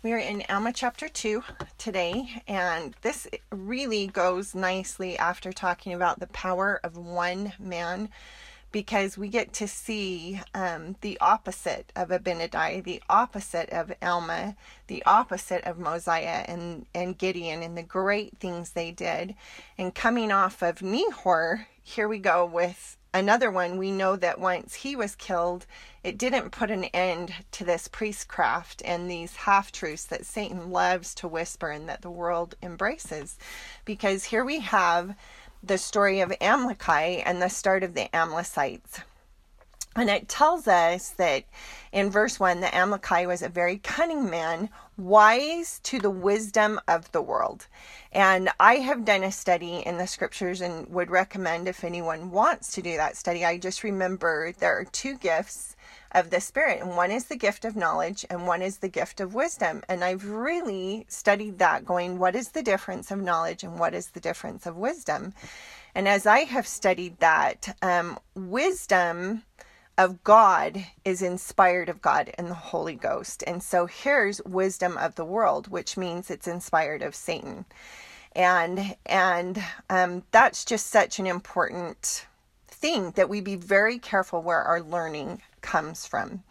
We are in Alma chapter 2 today, and this really goes nicely after talking about the power of one man because we get to see um, the opposite of Abinadi, the opposite of Alma, the opposite of Mosiah and, and Gideon, and the great things they did. And coming off of Nehor, here we go with another one, we know that once he was killed, it didn't put an end to this priestcraft and these half truths that Satan loves to whisper and that the world embraces. Because here we have the story of Amlici and the start of the Amlicites. And it tells us that in verse 1 that Amlici was a very cunning man, wise to the wisdom of the world. And I have done a study in the scriptures and would recommend if anyone wants to do that study. I just remember there are two gifts of the Spirit, and one is the gift of knowledge, and one is the gift of wisdom. And I've really studied that, going, what is the difference of knowledge and what is the difference of wisdom? And as I have studied that, um, wisdom of God is inspired of God and the Holy Ghost. And so here's wisdom of the world, which means it's inspired of Satan. And and um, that's just such an important thing that we be very careful where our learning comes from.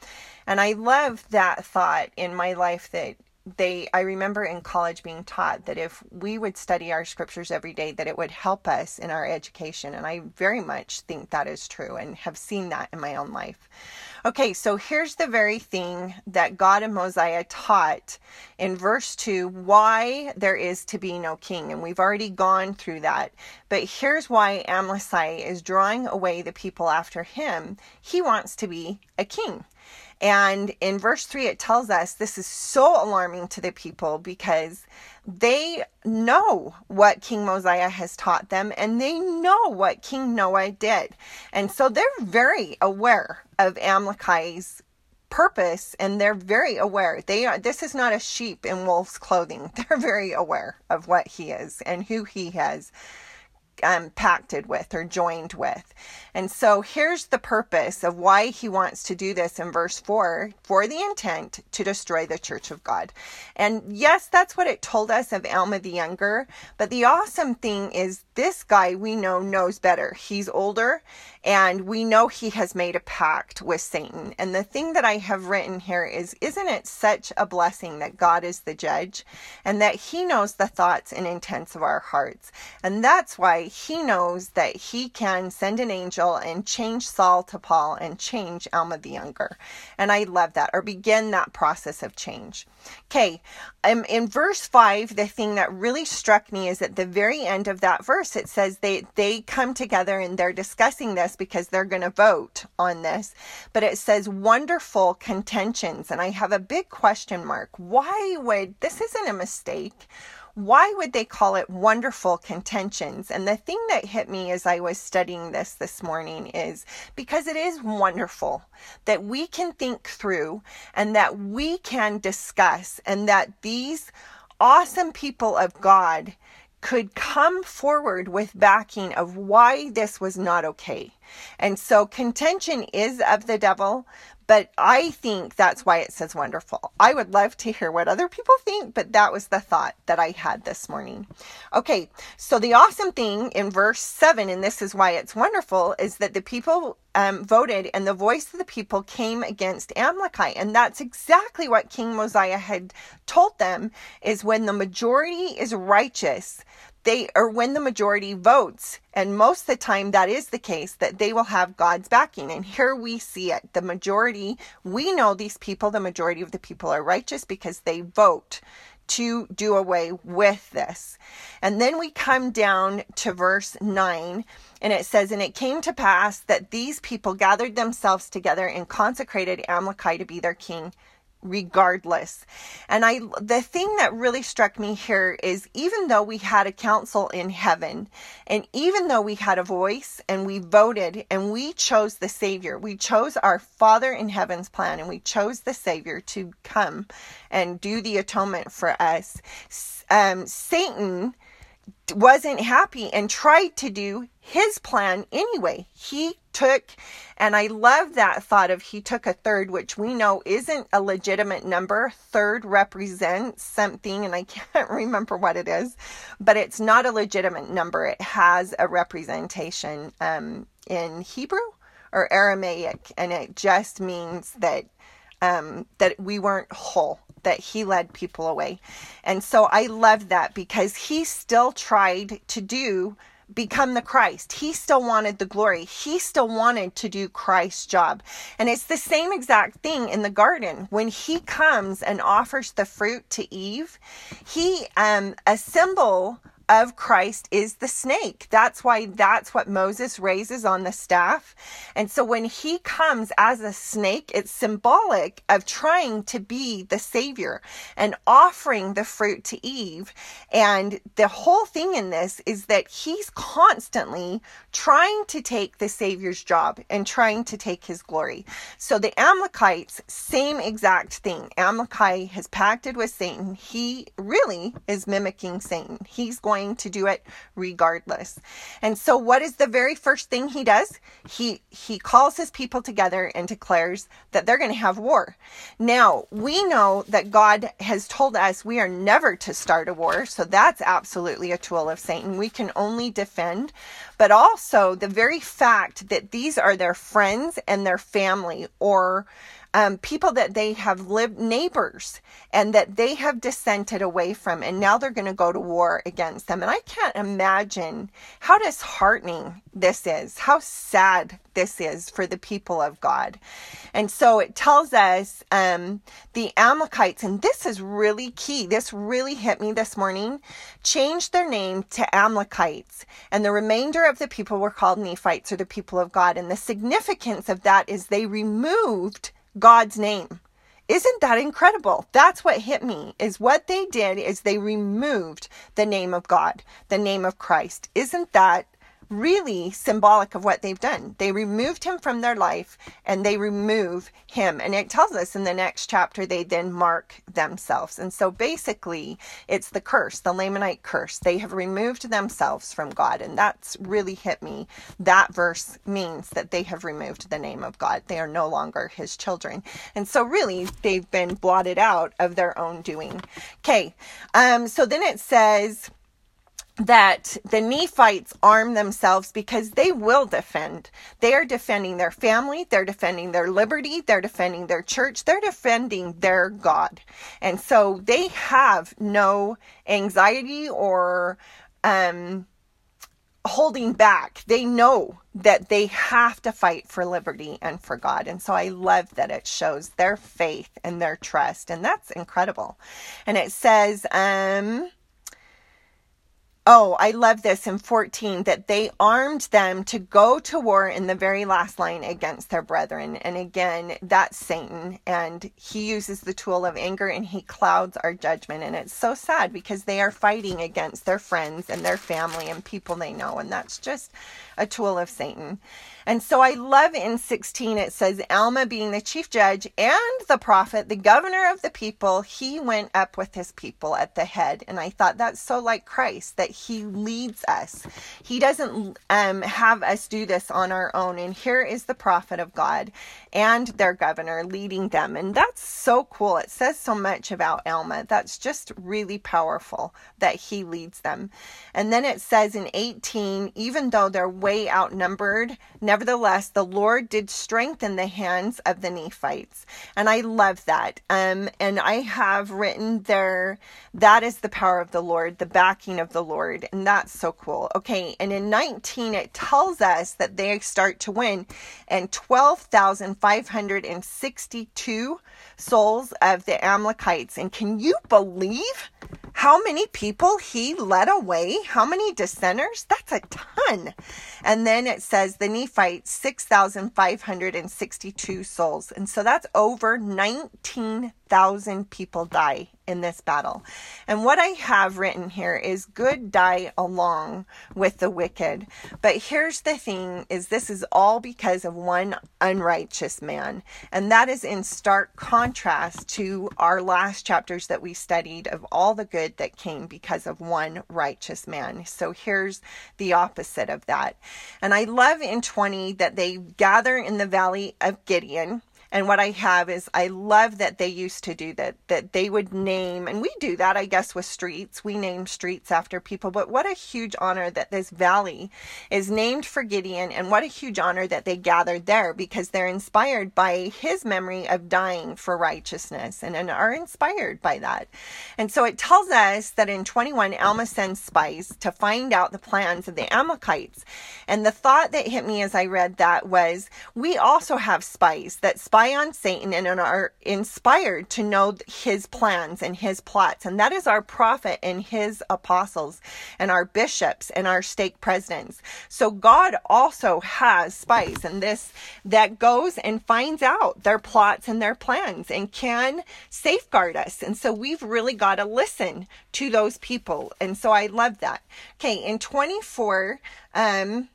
And I love that thought in my life that they i remember in college being taught that if we would study our scriptures every day that it would help us in our education. And i very much think that is true and have seen that in my own life. Okay so here's the very thing that god and mosiah taught in verse 2 why there is to be no king. And we've already gone through that. But here's why Amalickiah is drawing away the people after him. He wants to be a king and in verse 3, it tells us this is so alarming to the people because they know what King Mosiah has taught them and they know what King Noah did. And so they're very aware of Amalickiah's purpose and they're very aware. They are this is not a sheep in wolf's clothing. They're very aware of what he is and who he has um, pacted with or joined with. And so here's the purpose of why he wants to do this in verse 4 for the intent to destroy the church of God. And yes, that's what it told us of Alma the Younger. But the awesome thing is this guy we know knows better. He's older and we know he has made a pact with Satan. And the thing that I have written here is Isn't it such a blessing that God is the judge and that he knows the thoughts and intents of our hearts? And that's why he knows that he can send an angel and change Saul to Paul and change Alma the Younger. And I love that, or begin that process of change. Okay, um, in verse 5, the thing that really struck me is at the very end of that verse, it says they, they come together and they're discussing this because they're going to vote on this. But it says wonderful contentions. And I have a big question mark. Why would this isn't a mistake? Why would they call it wonderful contentions? And the thing that hit me as I was studying this this morning is because it is wonderful that we can think through and that we can discuss and that these awesome people of God could come forward with backing of why this was not okay. And so contention is of the devil, but I think that's why it says wonderful. I would love to hear what other people think, but that was the thought that I had this morning. Okay, so the awesome thing in verse 7, and this is why it's wonderful, is that the people um, voted and the voice of the people came against Amlici. And that's exactly what King Mosiah had told them is when the majority is righteous, they or when the majority votes and most of the time that is the case that they will have god's backing. And here we see it the majority we know these people the majority of the people are righteous because they vote to do away with this. And then we come down to verse 9 and it says and it came to pass that these people gathered themselves together and consecrated Amlici to be their king regardless. And I the thing that really struck me here is even though we had a council in heaven and even though we had a voice and we voted and we chose the savior, we chose our father in heaven's plan and we chose the savior to come and do the atonement for us. Um, Satan wasn't happy and tried to do his plan anyway. He took, and I love that thought of he took a third, which we know isn't a legitimate number. Third represents something, and I can't remember what it is, but it's not a legitimate number. It has a representation um, in Hebrew or Aramaic, and it just means that um, that we weren't whole, that he led people away. And so I love that because he still tried to do become the Christ. He still wanted the glory. He still wanted to do Christ's job. And it's the same exact thing in the garden. When he comes and offers the fruit to Eve, he um a symbol of Christ is the snake. That's why that's what Moses raises on the staff. And so when he comes as a snake, it's symbolic of trying to be the savior and offering the fruit to Eve. And the whole thing in this is that he's constantly trying to take the savior's job and trying to take his glory. So the Amlicites, same exact thing. Amlici has pacted with Satan. He really is mimicking Satan. He's going going to do it regardless. And so what is the very first thing he does? He he calls his people together and declares that they're going to have war. Now, we know that God has told us we are never to start a war, so that's absolutely a tool of Satan. We can only defend, but also the very fact that these are their friends and their family or um, people that they have lived, neighbors, and that they have dissented away from, and now they're going to go to war against them. And I can't imagine how disheartening this is, how sad this is for the people of God. And so it tells us um, the Amlicites, and this is really key. This really hit me this morning. Changed their name to Amlicites, and the remainder of the people were called Nephites or the people of God. And the significance of that is they removed God's name. Isn't that incredible? That's what hit me is what they did is they removed the name of God, the name of Christ. Isn't that really symbolic of what they've done. They removed him from their life and they remove him. And it tells us in the next chapter, they then mark themselves. And so basically, it's the curse, the Lamanite curse. They have removed themselves from God. And that's really hit me. That verse means that they have removed the name of God. They are no longer his children. And so really, they've been blotted out of their own doing. Okay. Um, so then it says, that the Nephites arm themselves because they will defend. They are defending their family, they're defending their liberty, they're defending their church, they're defending their God. And so they have no anxiety or um, holding back. They know that they have to fight for liberty and for God. And so I love that it shows their faith and their trust. And that's incredible. And it says, um, Oh, I love this in 14 that they armed them to go to war in the very last line against their brethren. And again, that's Satan. And he uses the tool of anger and he clouds our judgment. And it's so sad because they are fighting against their friends and their family and people they know. And that's just a tool of Satan. And so I love in 16 it says, Alma being the chief judge and the prophet, the governor of the people, he went up with his people at the head. And I thought that's so like Christ that he leads us. He doesn't um, have us do this on our own. And here is the prophet of God and their governor leading them. And that's so cool. It says so much about Alma. That's just really powerful that he leads them. And then it says in 18, even though they're way outnumbered, nevertheless, the Lord did strengthen the hands of the Nephites. And I love that. Um, and I have written there, that is the power of the Lord, the backing of the Lord. And that's so cool. Okay. And in 19, it tells us that they start to win and 12,562 souls of the Amlicites. And can you believe how many people he led away? How many dissenters? That's a ton. And then it says the Nephites, 6,562 souls. And so that's over 19 thousand people die in this battle. And what I have written here is good die along with the wicked. But here's the thing is this is all because of one unrighteous man. And that is in stark contrast to our last chapters that we studied of all the good that came because of one righteous man. So here's the opposite of that. And I love in 20 that they gather in the valley of Gideon and what I have is I love that they used to do that, that they would name, and we do that, I guess, with streets. We name streets after people, but what a huge honor that this valley is named for Gideon, and what a huge honor that they gathered there because they're inspired by his memory of dying for righteousness and, and are inspired by that. And so it tells us that in 21, Alma sends spies to find out the plans of the Amlicites. And the thought that hit me as I read that was we also have spies that spy spy on Satan and are inspired to know his plans and his plots. And that is our prophet and his apostles and our bishops and our stake presidents. So God also has spies and this that goes and finds out their plots and their plans and can safeguard us. And so we've really got to listen to those people. And so I love that. Okay, in 24, um,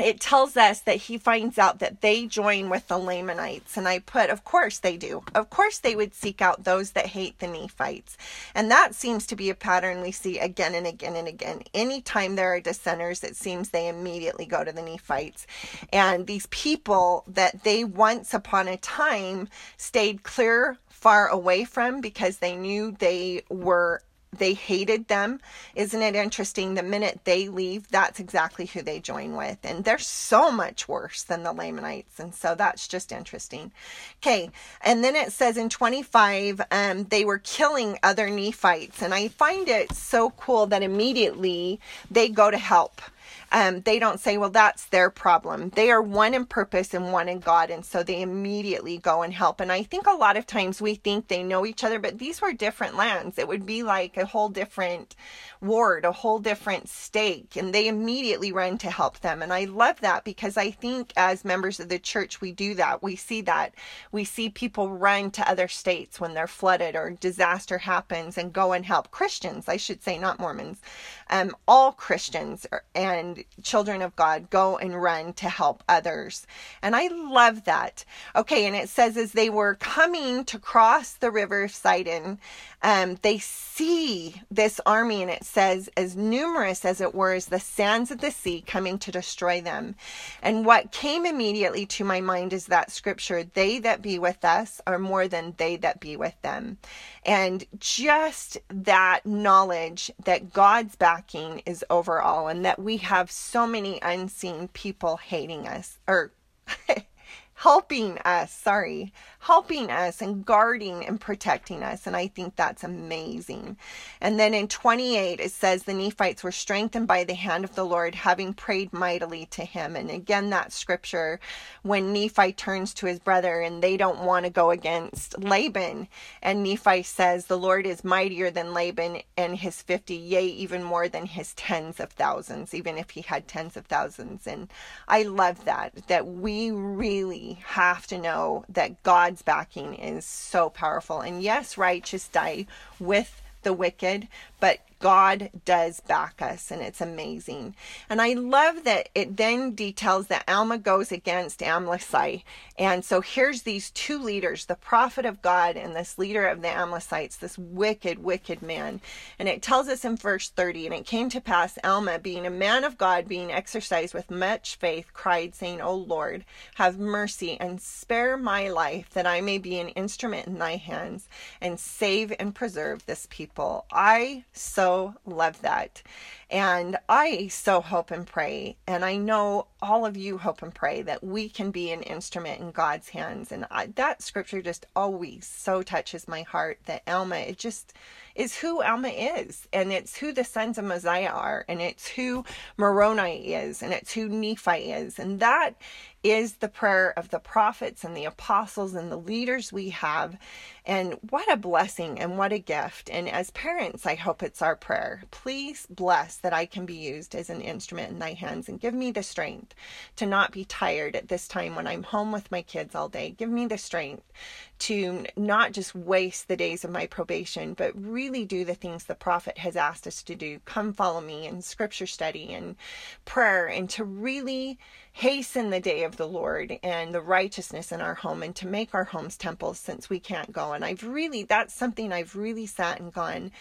it tells us that he finds out that they join with the Lamanites. And I put, of course they do. Of course they would seek out those that hate the Nephites. And that seems to be a pattern we see again and again and again. Anytime there are dissenters, it seems they immediately go to the Nephites. And these people that they once upon a time stayed clear far away from because they knew they were they hated them. Isn't it interesting? The minute they leave, that's exactly who they join with. And they're so much worse than the Lamanites. And so that's just interesting. Okay. And then it says in 25, um, they were killing other Nephites. And I find it so cool that immediately they go to help um, they don't say, well, that's their problem. They are one in purpose and one in God. And so they immediately go and help. And I think a lot of times we think they know each other, but these were different lands. It would be like a whole different ward, a whole different stake. And they immediately run to help them. And I love that because I think as members of the church, we do that. We see that. We see people run to other states when they're flooded or disaster happens and go and help Christians, I should say, not Mormons. Um, all Christians and children of God go and run to help others. And I love that. Okay, and it says as they were coming to cross the river Sidon, um, they see this army, and it says, as numerous as it were as the sands of the sea coming to destroy them. And what came immediately to my mind is that scripture they that be with us are more than they that be with them. And just that knowledge that God's backing is over all, and that we have so many unseen people hating us or helping us, sorry, helping us and guarding and protecting us. And I think that's amazing. And then in 28, it says the Nephites were strengthened by the hand of the Lord, having prayed mightily to him. And again, that scripture when Nephi turns to his brother and they don't want to go against Laban. And Nephi says, The Lord is mightier than Laban and his 50, yea, even more than his tens of thousands, even if he had tens of thousands. And I love that, that we really have to know that God God's backing is so powerful. And yes, righteous die with the wicked, but God does back us, and it's amazing. And I love that it then details that Alma goes against Amlici. And so here's these two leaders, the prophet of God and this leader of the Amlicites, this wicked, wicked man. And it tells us in verse 30 And it came to pass, Alma, being a man of God, being exercised with much faith, cried, saying, O Lord, have mercy and spare my life, that I may be an instrument in thy hands and save and preserve this people. I so love that. And I so hope and pray, and I know all of you hope and pray that we can be an instrument in God's hands. And I, that scripture just always so touches my heart that Alma, it just is who Alma is, and it's who the sons of Mosiah are, and it's who Moroni is, and it's who Nephi is. And that is the prayer of the prophets and the apostles and the leaders we have. And what a blessing and what a gift. And as parents, I hope it's our prayer. Please bless that I can be used as an instrument in thy hands and give me the strength to not be tired at this time when I'm home with my kids all day. Give me the strength to not just waste the days of my probation, but really do the things the prophet has asked us to do. Come follow me in scripture study and prayer, and to really hasten the day of the Lord and the righteousness in our home, and to make our homes temples since we can't go. And I've really, that's something I've really sat and gone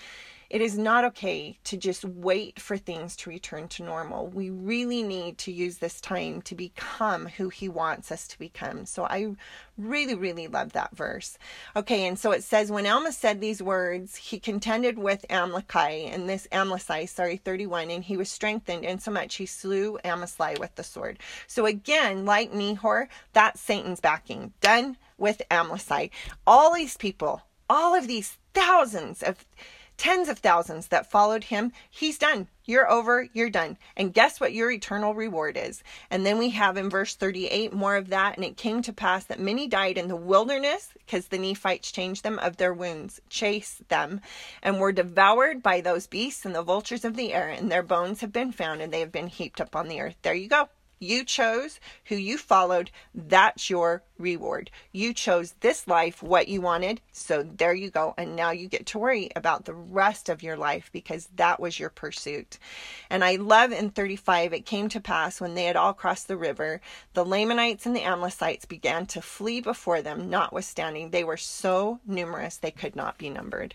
it is not okay to just wait for things to return to normal. We really need to use this time to become who He wants us to become. So I really, really love that verse. Okay, and so it says, When Alma said these words, he contended with Amlici, and this Amlici, sorry, 31, and he was strengthened insomuch he slew Amlici with the sword. So again, like Nehor, that's Satan's backing. Done with Amlici. All these people, all of these thousands of tens of thousands that followed him, he's done. You're over, you're done. And guess what your eternal reward is? And then we have in verse 38 more of that. And it came to pass that many died in the wilderness because the Nephites changed them of their wounds, chased them, and were devoured by those beasts and the vultures of the air. And their bones have been found and they have been heaped up on the earth. There you go. You chose who you followed. That's your reward. You chose this life, what you wanted. So there you go. And now you get to worry about the rest of your life because that was your pursuit. And I love in 35, it came to pass when they had all crossed the river, the Lamanites and the Amlicites began to flee before them, notwithstanding they were so numerous they could not be numbered.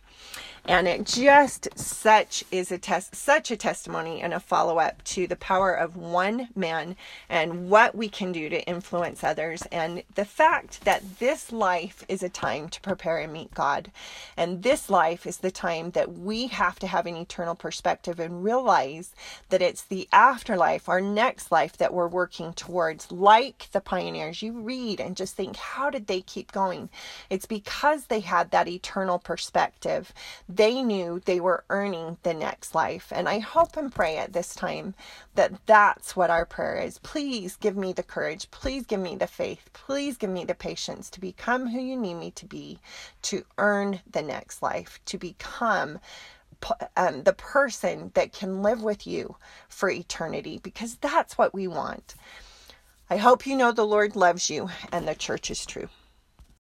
And it just such is a test, such a testimony and a follow up to the power of one man and what we can do to influence others, and the fact that this life is a time to prepare and meet God. And this life is the time that we have to have an eternal perspective and realize that it's the afterlife, our next life, that we're working towards, like the pioneers. You read and just think, how did they keep going? It's because they had that eternal perspective. They knew they were earning the next life. And I hope and pray at this time that that's what our prayer is. Please give me the courage. Please give me the faith. Please give me the patience to become who you need me to be, to earn the next life, to become um, the person that can live with you for eternity, because that's what we want. I hope you know the Lord loves you and the church is true.